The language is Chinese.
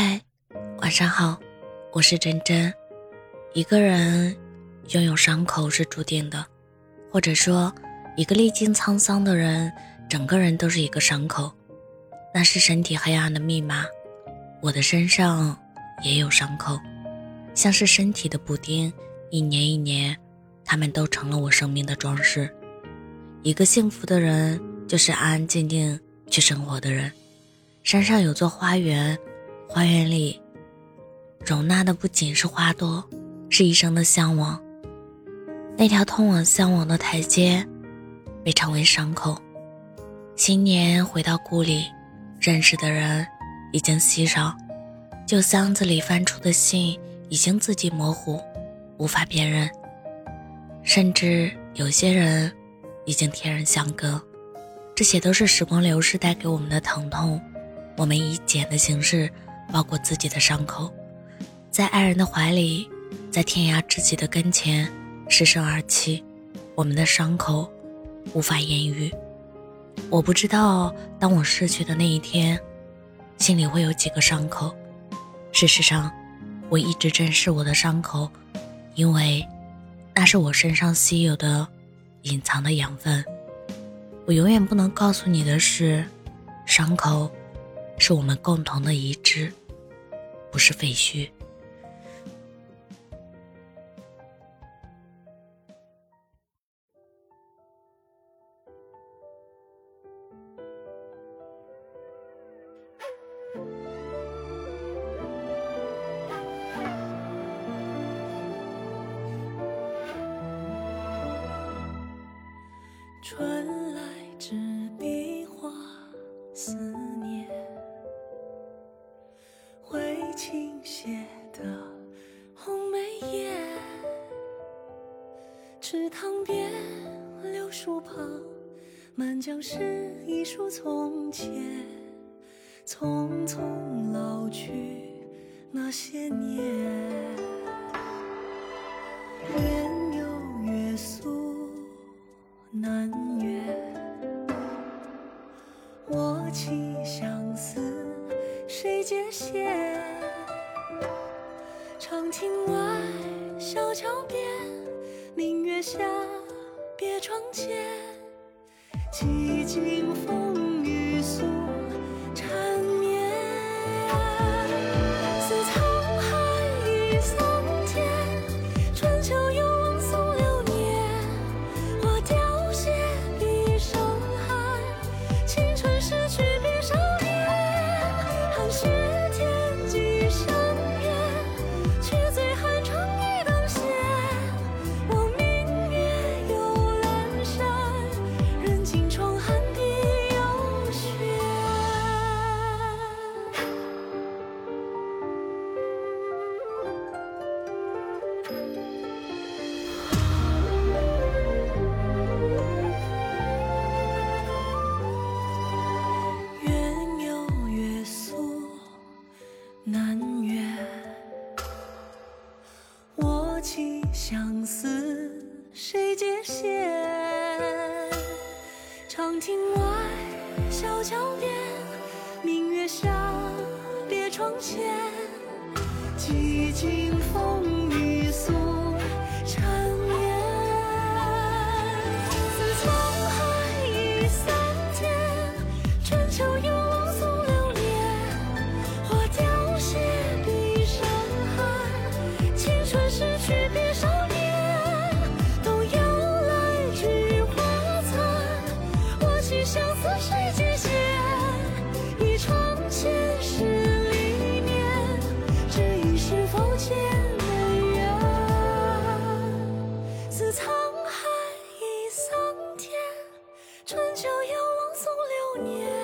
嗨，晚上好，我是真真。一个人拥有伤口是注定的，或者说，一个历经沧桑的人，整个人都是一个伤口，那是身体黑暗的密码。我的身上也有伤口，像是身体的补丁，一年一年，他们都成了我生命的装饰。一个幸福的人，就是安安静静去生活的人。山上有座花园。花园里容纳的不仅是花朵，是一生的向往。那条通往向往的台阶，被称为伤口。新年回到故里，认识的人已经稀少，旧箱子里翻出的信已经字迹模糊，无法辨认。甚至有些人已经天人相隔。这些都是时光流逝带给我们的疼痛。我们以茧的形式。包裹自己的伤口，在爱人的怀里，在天涯知己的跟前，失声而泣。我们的伤口无法言喻。我不知道，当我逝去的那一天，心里会有几个伤口。事实上，我一直珍视我的伤口，因为那是我身上稀有的、隐藏的养分。我永远不能告诉你的是，伤口。是我们共同的遗志，不是废墟。春来执笔画柳树旁，满江是一树从前，匆匆老去那些年。缘有月宿南园，我寄相思谁解线？长亭外，小桥边，明月下，别窗前，几经风雨，诉缠绵，似沧海一粟。相思谁解线？长亭外，小桥边，明月下，别窗前，寂静。就要枉送流年。